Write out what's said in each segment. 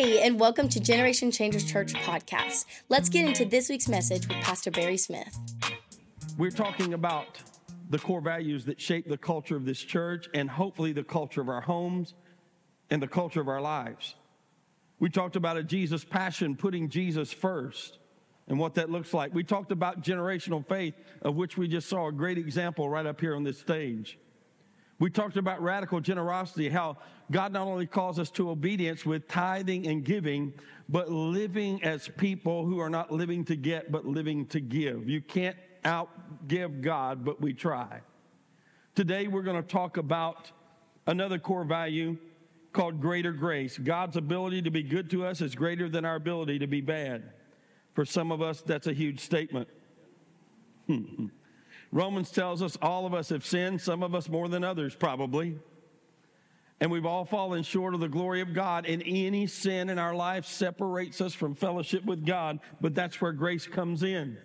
Hey, and welcome to Generation Changers Church podcast. Let's get into this week's message with Pastor Barry Smith. We're talking about the core values that shape the culture of this church and hopefully the culture of our homes and the culture of our lives. We talked about a Jesus passion, putting Jesus first and what that looks like. We talked about generational faith, of which we just saw a great example right up here on this stage. We talked about radical generosity, how God not only calls us to obedience with tithing and giving, but living as people who are not living to get, but living to give. You can't outgive God, but we try. Today, we're going to talk about another core value called greater grace. God's ability to be good to us is greater than our ability to be bad. For some of us, that's a huge statement. Hmm, hmm. Romans tells us all of us have sinned, some of us more than others, probably. And we've all fallen short of the glory of God, and any sin in our life separates us from fellowship with God, but that's where grace comes in.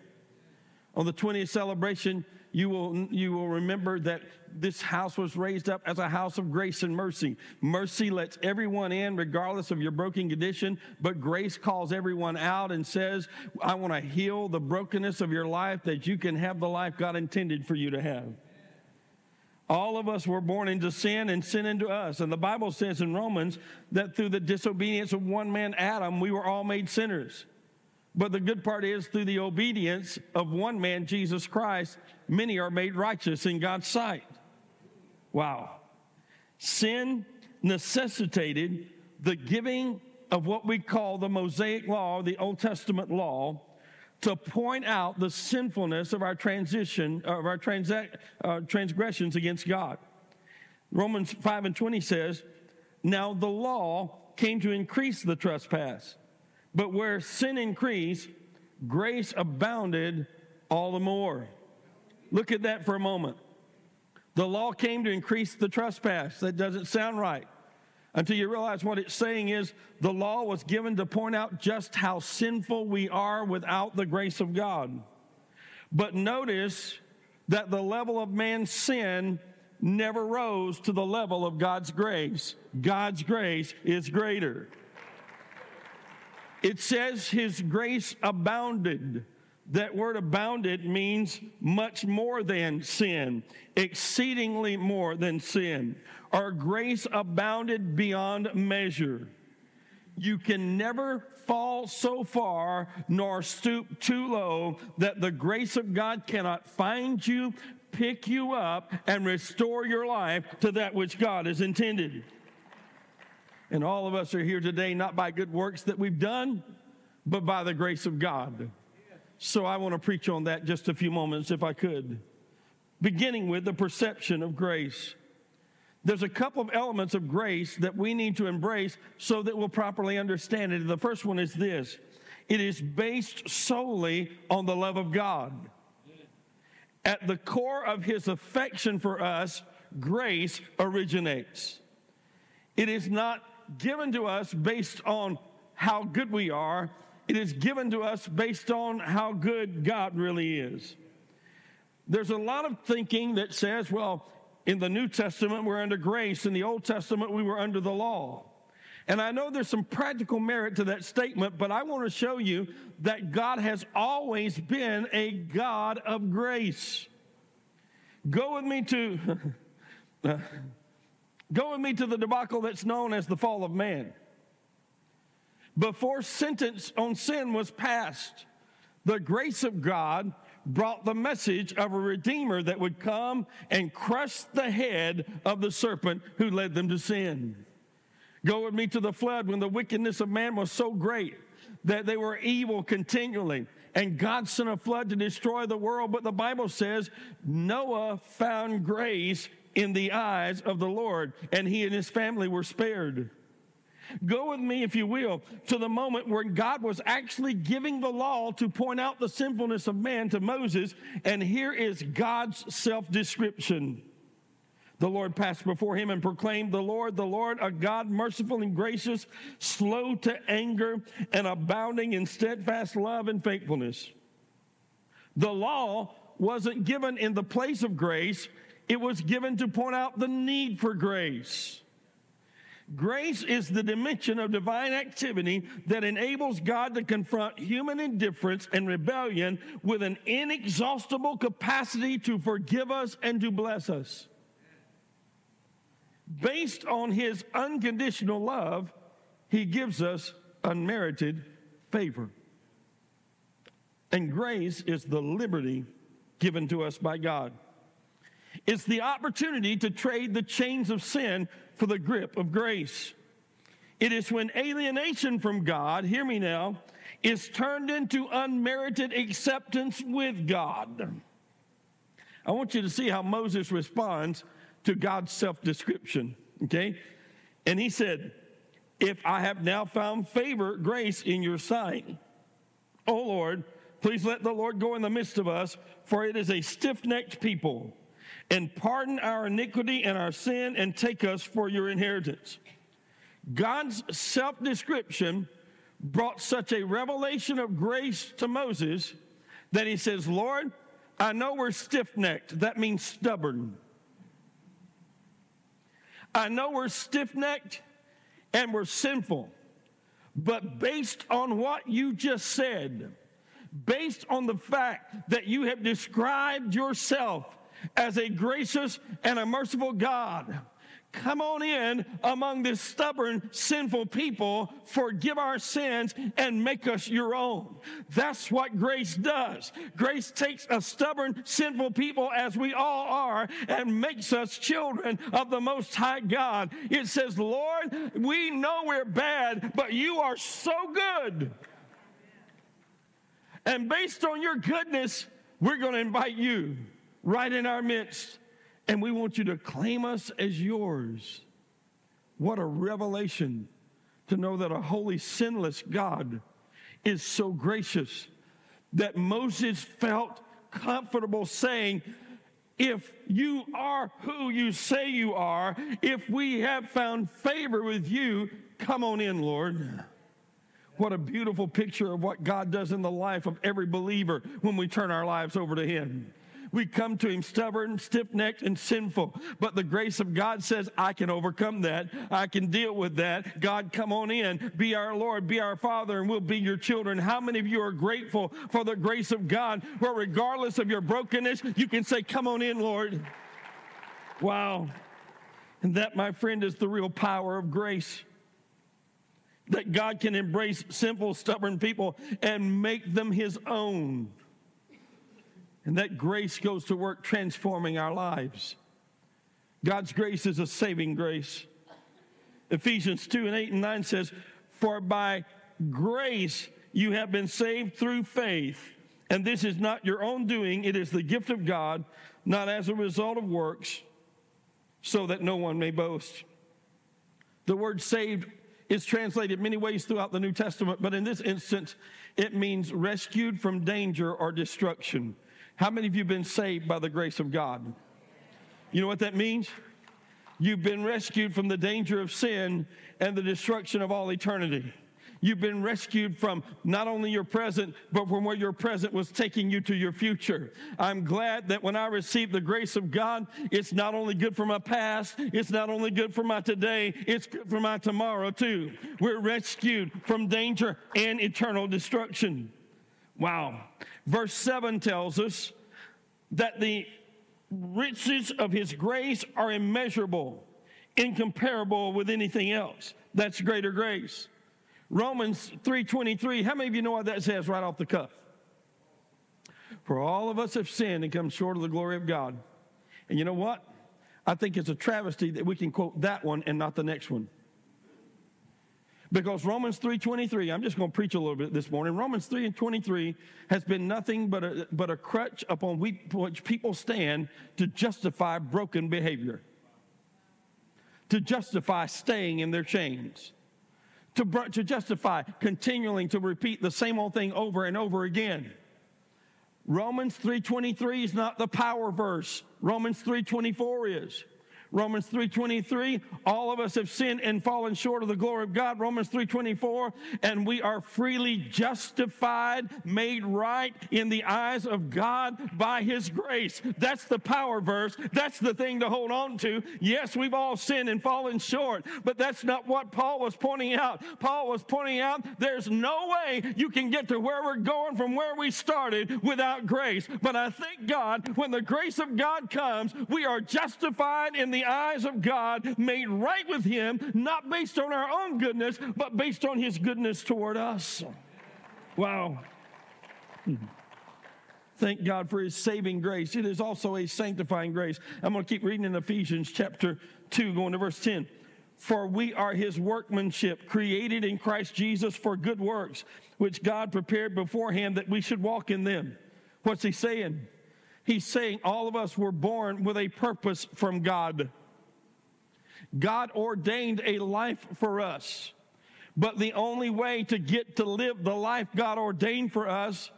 On the 20th celebration, you will, you will remember that this house was raised up as a house of grace and mercy. Mercy lets everyone in, regardless of your broken condition, but grace calls everyone out and says, I want to heal the brokenness of your life that you can have the life God intended for you to have. All of us were born into sin and sin into us. And the Bible says in Romans that through the disobedience of one man, Adam, we were all made sinners. But the good part is, through the obedience of one man, Jesus Christ, many are made righteous in God's sight. Wow. Sin necessitated the giving of what we call the Mosaic Law, the Old Testament law, to point out the sinfulness of our transition, of our transa- uh, transgressions against God. Romans 5 and 20 says, Now the law came to increase the trespass but where sin increased, grace abounded all the more. Look at that for a moment. The law came to increase the trespass. That doesn't sound right. Until you realize what it's saying is the law was given to point out just how sinful we are without the grace of God. But notice that the level of man's sin never rose to the level of God's grace. God's grace is greater. It says his grace abounded. That word abounded means much more than sin, exceedingly more than sin. Our grace abounded beyond measure. You can never fall so far nor stoop too low that the grace of God cannot find you, pick you up, and restore your life to that which God has intended. And all of us are here today not by good works that we've done, but by the grace of God. So I want to preach on that just a few moments, if I could. Beginning with the perception of grace. There's a couple of elements of grace that we need to embrace so that we'll properly understand it. The first one is this it is based solely on the love of God. At the core of his affection for us, grace originates. It is not given to us based on how good we are, it is given to us based on how good God really is. There's a lot of thinking that says, well, in the New Testament, we're under grace. In the Old Testament, we were under the law. And I know there's some practical merit to that statement, but I want to show you that God has always been a God of grace. Go with me to go with me to the debacle that's known as the fall of man before sentence on sin was passed, the grace of God brought the message of a redeemer that would come and crush the head of the serpent who led them to sin. Go with me to the flood when the wickedness of man was so great that they were evil continually. And God sent a flood to destroy the world. But the Bible says Noah found grace in the eyes of the Lord, and he and his family were spared. Go with me, if you will, to the moment where God was actually giving the law to point out the sinfulness of man to Moses. And here is God's self description. The Lord passed before him and proclaimed, The Lord, the Lord, a God merciful and gracious, slow to anger, and abounding in steadfast love and faithfulness. The law wasn't given in the place of grace, it was given to point out the need for grace. Grace is the dimension of divine activity that enables God to confront human indifference and rebellion with an inexhaustible capacity to forgive us and to bless us. Based on his unconditional love, he gives us unmerited favor. And grace is the liberty given to us by God. It's the opportunity to trade the chains of sin for the grip of grace. It is when alienation from God, hear me now, is turned into unmerited acceptance with God. I want you to see how Moses responds to God's self description, okay? And he said, If I have now found favor, grace in your sight, O Lord, please let the Lord go in the midst of us, for it is a stiff necked people and pardon our iniquity and our sin and take us for your inheritance. God's self description brought such a revelation of grace to Moses that he says, Lord, I know we're stiff necked. That means stubborn. I know we're stiff necked and we're sinful. But based on what you just said, based on the fact that you have described yourself as a gracious and a merciful God. Come on in among this stubborn, sinful people, forgive our sins, and make us your own. That's what grace does. Grace takes a stubborn, sinful people, as we all are, and makes us children of the Most High God. It says, Lord, we know we're bad, but you are so good. And based on your goodness, we're going to invite you right in our midst, and we want you to claim us as yours. What a revelation to know that a holy, sinless God is so gracious that Moses felt comfortable saying, if you are who you say you are, if we have found favor with you, come on in, Lord. What a beautiful picture of what God does in the life of every believer when we turn our lives over to Him. We come to Him stubborn, stiff necked, and sinful. But the grace of God says, I can overcome that. I can deal with that. God, come on in. Be our Lord, be our Father, and we'll be your children. How many of you are grateful for the grace of God, where regardless of your brokenness, you can say, Come on in, Lord? Wow. And that, my friend, is the real power of grace that God can embrace simple, stubborn people and make them his own. And that grace goes to work transforming our lives. God's grace is a saving grace. Ephesians 2 and 8 and 9 says, For by grace you have been saved through faith. And this is not your own doing, it is the gift of God, not as a result of works, so that no one may boast. The word saved is translated many ways throughout the New Testament, but in this instance, it means rescued from danger or destruction. How many of you have been saved by the grace of God? You know what that means? You've been rescued from the danger of sin and the destruction of all eternity. You've been rescued from not only your present, but from where your present was taking you to your future. I'm glad that when I received the grace of God, it's not only good for my past, it's not only good for my today, it's good for my tomorrow too. We're rescued from danger and eternal destruction. Wow. Verse 7 tells us that the riches of his grace are immeasurable, incomparable with anything else. That's greater grace. Romans 3:23, how many of you know what that says right off the cuff? For all of us have sinned and come short of the glory of God. And you know what? I think it's a travesty that we can quote that one and not the next one. Because Romans 3.23, I'm just going to preach a little bit this morning. Romans 3 and 23 has been nothing but a, but a crutch upon which people stand to justify broken behavior, to justify staying in their chains, to, to justify continuing to repeat the same old thing over and over again. Romans 3.23 is not the power verse. Romans 3.24 is. Romans 3:23, all of us have sinned and fallen short of the glory of God. Romans 3:24, and we are freely justified, made right in the eyes of God by his grace. That's the power verse. That's the thing to hold on to. Yes, we've all sinned and fallen short, but that's not what Paul was pointing out. Paul was pointing out there's no way you can get to where we're going from where we started without grace. But I thank God when the grace of God comes, we are justified in the eyes of God, made right with Him, not based on our own goodness, but based on His goodness toward us. Wow. Thank God for His saving grace. It is also a sanctifying grace. I'm going to keep reading in Ephesians chapter 2, going to verse 10. For we are his workmanship, created in Christ Jesus for good works, which God prepared beforehand that we should walk in them. What's he saying? He's saying all of us were born with a purpose from God. God ordained a life for us. But the only way to get to live the life God ordained for us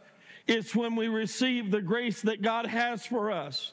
is when we receive the grace that God has for us.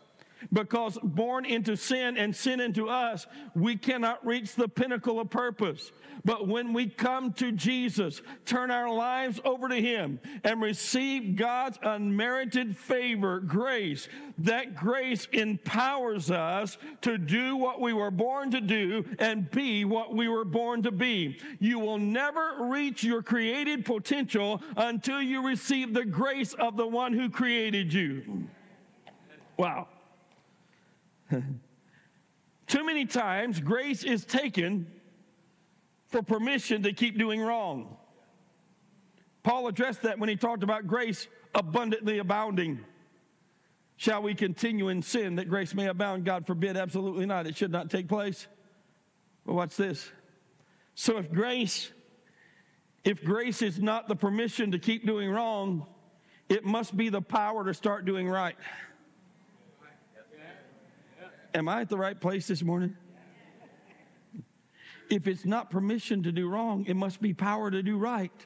Because born into sin and sin into us, we cannot reach the pinnacle of purpose. But when we come to Jesus, turn our lives over to Him, and receive God's unmerited favor, grace, that grace empowers us to do what we were born to do and be what we were born to be. You will never reach your created potential until you receive the grace of the one who created you. Wow. Too many times, grace is taken for permission to keep doing wrong. Paul addressed that when he talked about grace abundantly abounding. Shall we continue in sin that grace may abound? God forbid, absolutely not. It should not take place. But watch this? So if grace, if grace is not the permission to keep doing wrong, it must be the power to start doing right. Am I at the right place this morning? If it's not permission to do wrong, it must be power to do right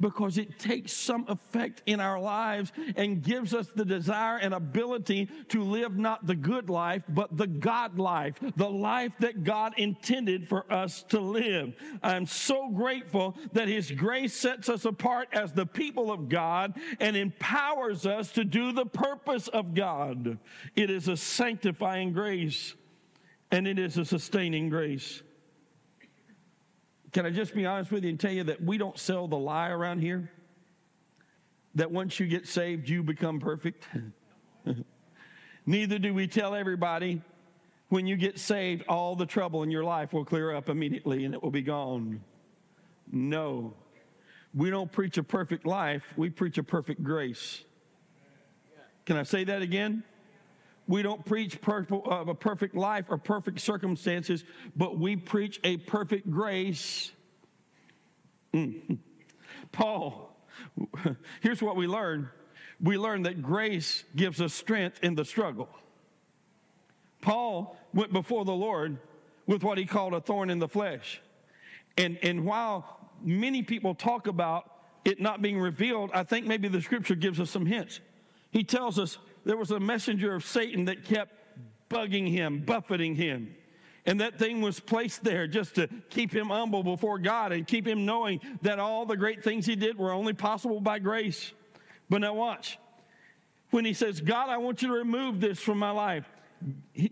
because it takes some effect in our lives and gives us the desire and ability to live not the good life, but the God life, the life that God intended for us to live. I'm so grateful that His grace sets us apart as the people of God and empowers us to do the purpose of God. It is a sanctifying grace and it is a sustaining grace. Can I just be honest with you and tell you that we don't sell the lie around here? That once you get saved, you become perfect? Neither do we tell everybody when you get saved, all the trouble in your life will clear up immediately and it will be gone. No. We don't preach a perfect life, we preach a perfect grace. Can I say that again? We don't preach uh, a perfect life or perfect circumstances, but we preach a perfect grace. Mm. Paul, here's what we learn we learn that grace gives us strength in the struggle. Paul went before the Lord with what he called a thorn in the flesh. And, and while many people talk about it not being revealed, I think maybe the scripture gives us some hints. He tells us there was a messenger of Satan that kept bugging him, buffeting him. And that thing was placed there just to keep him humble before God and keep him knowing that all the great things he did were only possible by grace. But now, watch. When he says, God, I want you to remove this from my life,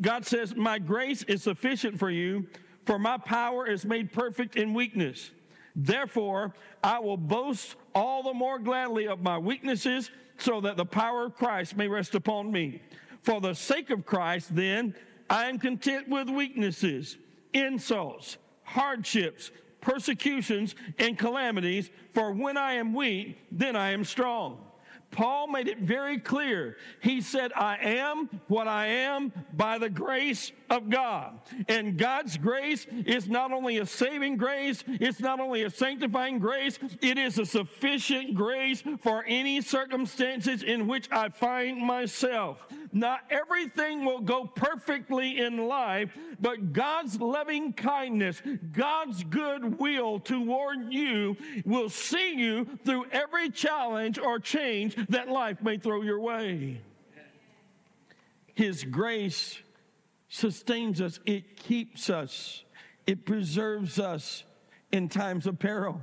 God says, My grace is sufficient for you, for my power is made perfect in weakness. Therefore, I will boast all the more gladly of my weaknesses so that the power of Christ may rest upon me. For the sake of Christ, then, I am content with weaknesses, insults, hardships, persecutions, and calamities, for when I am weak, then I am strong. Paul made it very clear. He said, I am what I am by the grace of God. And God's grace is not only a saving grace, it's not only a sanctifying grace, it is a sufficient grace for any circumstances in which I find myself. Not everything will go perfectly in life, but God's loving kindness, God's good will toward you will see you through every challenge or change that life may throw your way. His grace sustains us, it keeps us, it preserves us in times of peril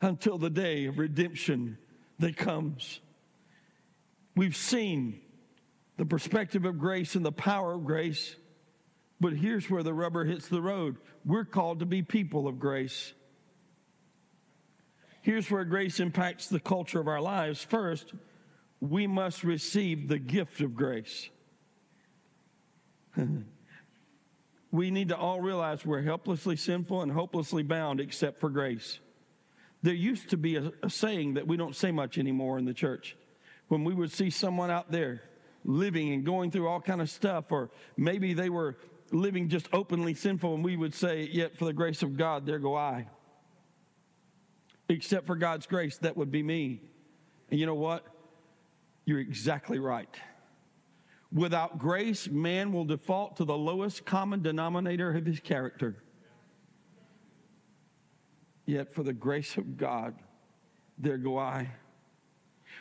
until the day of redemption that comes. We've seen the perspective of grace and the power of grace, but here's where the rubber hits the road. We're called to be people of grace. Here's where grace impacts the culture of our lives. First, we must receive the gift of grace. we need to all realize we're helplessly sinful and hopelessly bound except for grace. There used to be a, a, saying that we don't say much anymore in the church. When we would see someone out there living and going through all kind of stuff, or maybe they were living just openly sinful, and we would say, Yet for the grace of God, there go I. Except for God's grace, that would be me. And you know what? You're exactly right. Without grace, man will default to the lowest common denominator of his character. Yet, for the grace of God, there go I.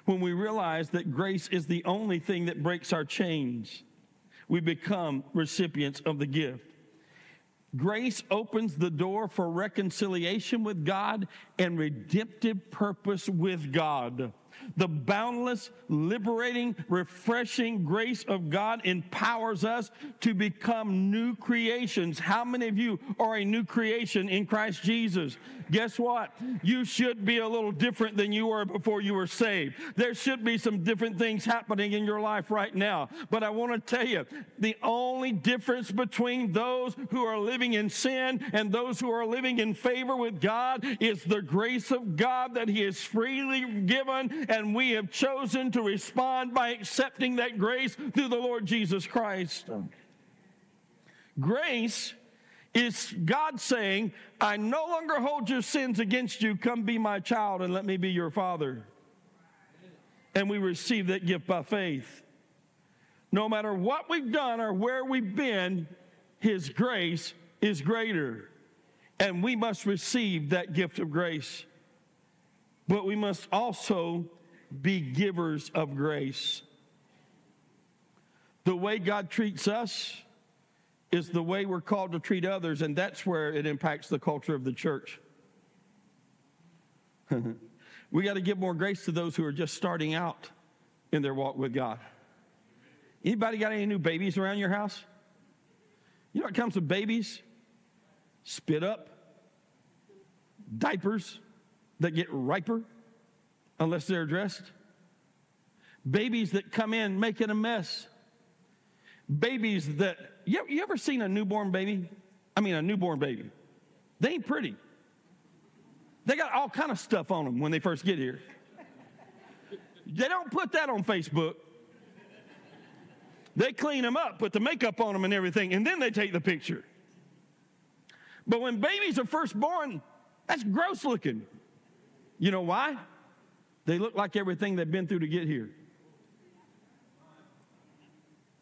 When we realize that grace is the only thing that breaks our chains, we become recipients of the gift. Grace opens the door for reconciliation with God and redemptive purpose with God. The boundless, liberating, refreshing grace of God empowers us to become new creations. How many of you are a new creation in Christ Jesus? Guess what? You should be a little different than you were before you were saved. There should be some different things happening in your life right now. But I want to tell you the only difference between those who are living in sin and those who are living in favor with God is the grace of God that He has freely given and we have chosen to respond by accepting that grace through the Lord Jesus Christ. Grace is God saying, I no longer hold your sins against you. Come be my child and let me be your father. And we receive that gift by faith. No matter what we've done or where we've been, His grace is greater. And we must receive that gift of grace. But we must also be givers of grace. The way God treats us is the way we're called to treat others, and that's where it impacts the culture of the church. we got to give more grace to those who are just starting out in their walk with God. Anybody got any new babies around your house? You know what comes with babies? Spit up, diapers that get riper unless they're addressed. Babies that come in making a mess. Babies that, you, you ever seen a newborn baby? I mean, a newborn baby. They ain't pretty. They got all kind of stuff on them when they first get here. They don't put that on Facebook. They clean them up, put the makeup on them and everything, and then they take the picture. But when babies are first born, that's gross looking. You know why? They look like everything they've been through to get here.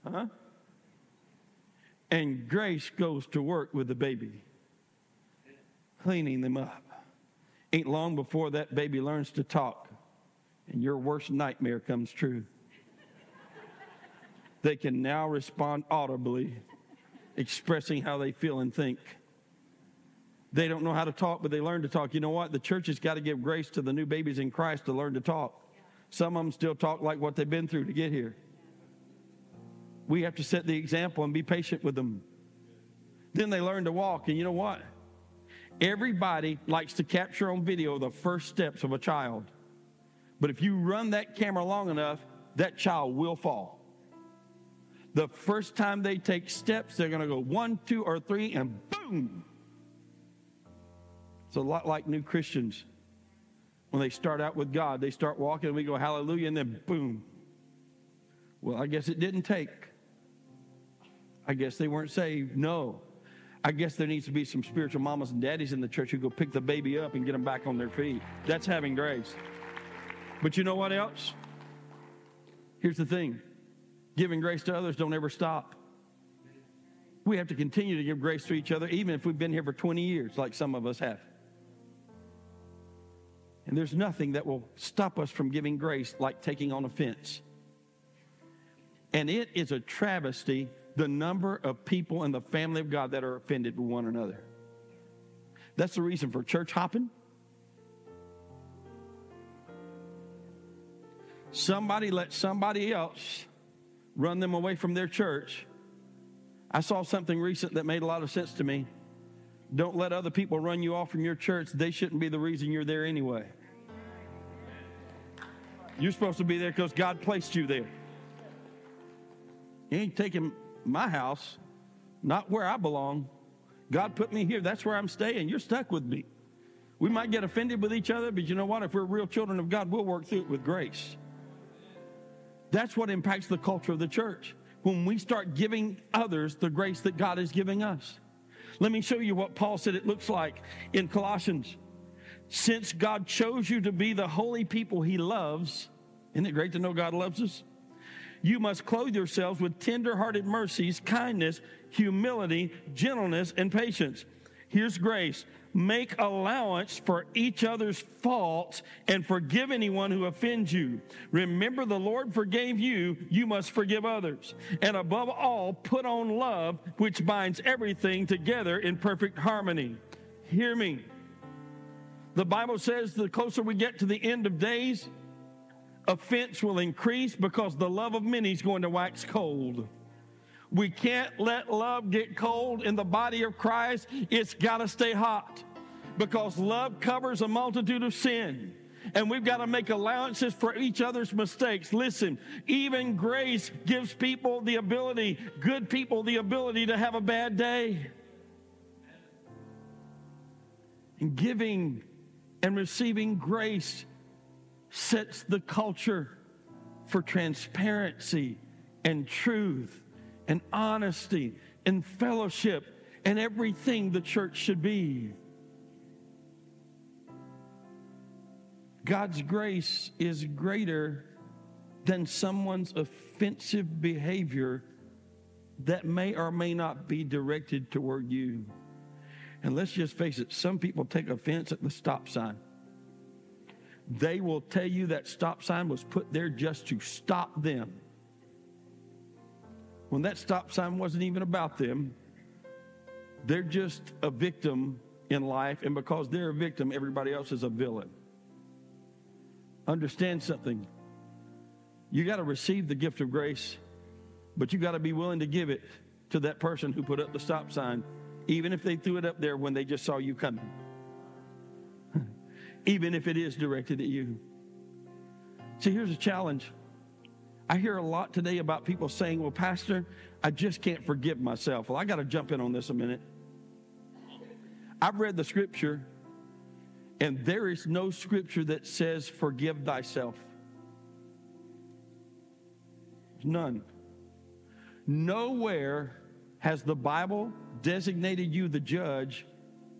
Huh? And grace goes to work with the baby, cleaning them up. Ain't long before that baby learns to talk, and your worst nightmare comes true. they can now respond audibly, expressing how they feel and think. They don't know how to talk, but they learn to talk. You know what? The church has got to give grace to the new babies in Christ to learn to talk. Some of them still talk like what they've been through to get here. We have to set the example and be patient with them. Then they learn to walk, and you know what? Everybody likes to capture on video the first steps of a child. But if you run that camera long enough, that child will fall. The first time they take steps, they're going to go one, two, or three, and boom, it's a lot like new Christians. When they start out with God, they start walking and we go hallelujah, and then boom. Well, I guess it didn't take. I guess they weren't saved. No. I guess there needs to be some spiritual mamas and daddies in the church who go pick the baby up and get them back on their feet. That's having grace. But you know what else? Here's the thing giving grace to others don't ever stop. We have to continue to give grace to each other, even if we've been here for 20 years, like some of us have. And there's nothing that will stop us from giving grace like taking on offense. And it is a travesty the number of people in the family of God that are offended with one another. That's the reason for church hopping. Somebody let somebody else run them away from their church. I saw something recent that made a lot of sense to me. Don't let other people run you off from your church. They shouldn't be the reason you're there anyway. You're supposed to be there because God placed you there. You ain't taking my house, not where I belong. God put me here. That's where I'm staying. You're stuck with me. We might get offended with each other, but you know what? If we're real children of God, we'll work through it with grace. That's what impacts the culture of the church. When we start giving others the grace that God is giving us. Let me show you what Paul said it looks like in Colossians. Since God chose you to be the holy people he loves, isn't it great to know God loves us? You must clothe yourselves with tender-hearted mercies, kindness, humility, gentleness, and patience. Here's grace. Make allowance for each other's faults and forgive anyone who offends you. Remember, the Lord forgave you, you must forgive others. And above all, put on love, which binds everything together in perfect harmony. Hear me. The Bible says the closer we get to the end of days, offense will increase because the love of many is going to wax cold. We can't let love get cold in the body of Christ. It's got to stay hot because love covers a multitude of sin. And we've got to make allowances for each other's mistakes. Listen, even grace gives people the ability, good people, the ability to have a bad day. And giving and receiving grace sets the culture for transparency and truth and honesty and fellowship and everything the church should be. God's grace is greater than someone's offensive behavior that may or may not be directed toward you. And let's just face it, some people take offense at the stop sign. They will tell you that stop sign was put there just to stop them when that stop sign wasn't even about them. They're just a victim in life, and because they're a victim, everybody else is a villain. Understand something. You got to receive the gift of grace, but you got to be willing to give it to that person who put up the stop sign, even if they threw it up there when they just saw you coming, even if it is directed at you. See, here's a challenge I hear a lot today about people saying, Well, Pastor, I just can't forgive myself. Well, I got to jump in on this a minute. I've read the scripture, and there is no scripture that says, Forgive thyself. None. Nowhere has the Bible designated you the judge,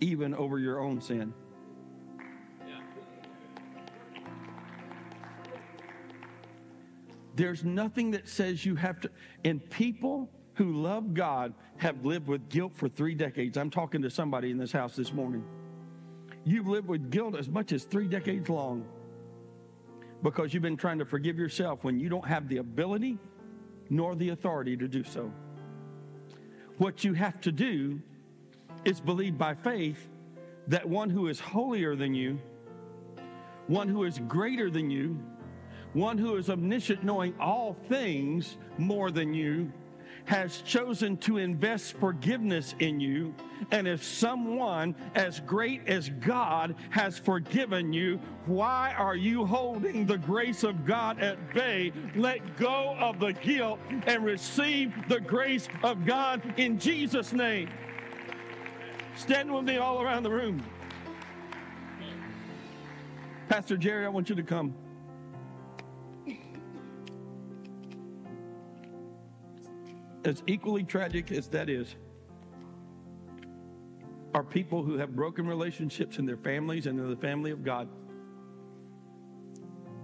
even over your own sin. There's nothing that says you have to. And people who love God have lived with guilt for three decades. I'm talking to somebody in this house this morning. You've lived with guilt as much as three decades long because you've been trying to forgive yourself when you don't have the ability nor the authority to do so. What you have to do is believe by faith that one who is holier than you, one who is greater than you, one who is omniscient, knowing all things more than you, has chosen to invest forgiveness in you. And if someone as great as God has forgiven you, why are you holding the grace of God at bay? Let go of the guilt and receive the grace of God in Jesus' name. Stand with me all around the room. Pastor Jerry, I want you to come. As equally tragic as that is, are people who have broken relationships in their families and in the family of God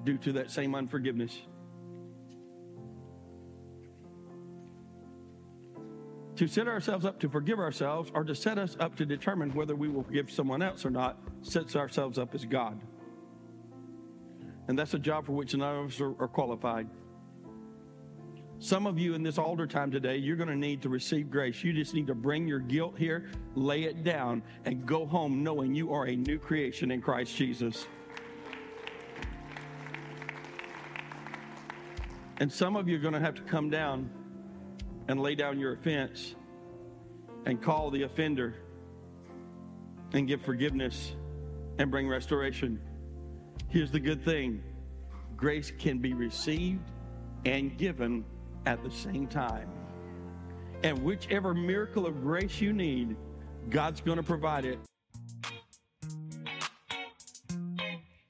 due to that same unforgiveness. To set ourselves up to forgive ourselves or to set us up to determine whether we will forgive someone else or not sets ourselves up as God. And that's a job for which none of us are, qualified. Some of you in this altar time today, you're going to need to receive grace. You just need to bring your guilt here, lay it down, and go home knowing you are a new creation in Christ Jesus. And some of you are going to have to come down and lay down your offense and call the offender and give forgiveness and bring restoration. Here's the good thing grace can be received and given at the same time. And whichever miracle of grace you need, God's going to provide it.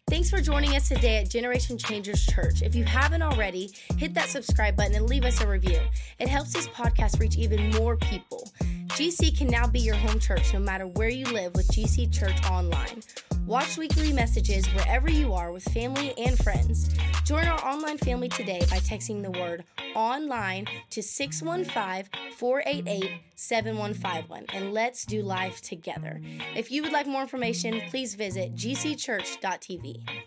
Thanks for joining us today at Generation Changers Church. If you haven't already, hit that subscribe button and leave us a review. It helps this podcast reach even more people. GC can now be your home church no matter where you live with GC Church Online. Watch weekly messages wherever you are with family and friends. Join our online family today by texting the word online to 615 488 7151 and let's do life together. If you would like more information, please visit gcchurch.tv.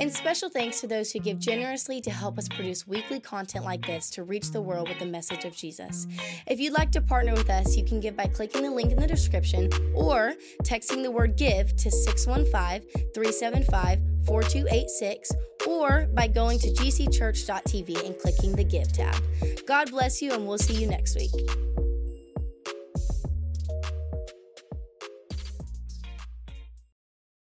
And special thanks to those who give generously to help us produce weekly content like this to reach the world with the message of Jesus. If you'd like to partner with us, you can give by clicking the link in the description or texting the word give to 615 375 4286 or by going to gcchurch.tv and clicking the give tab. God bless you, and we'll see you next week.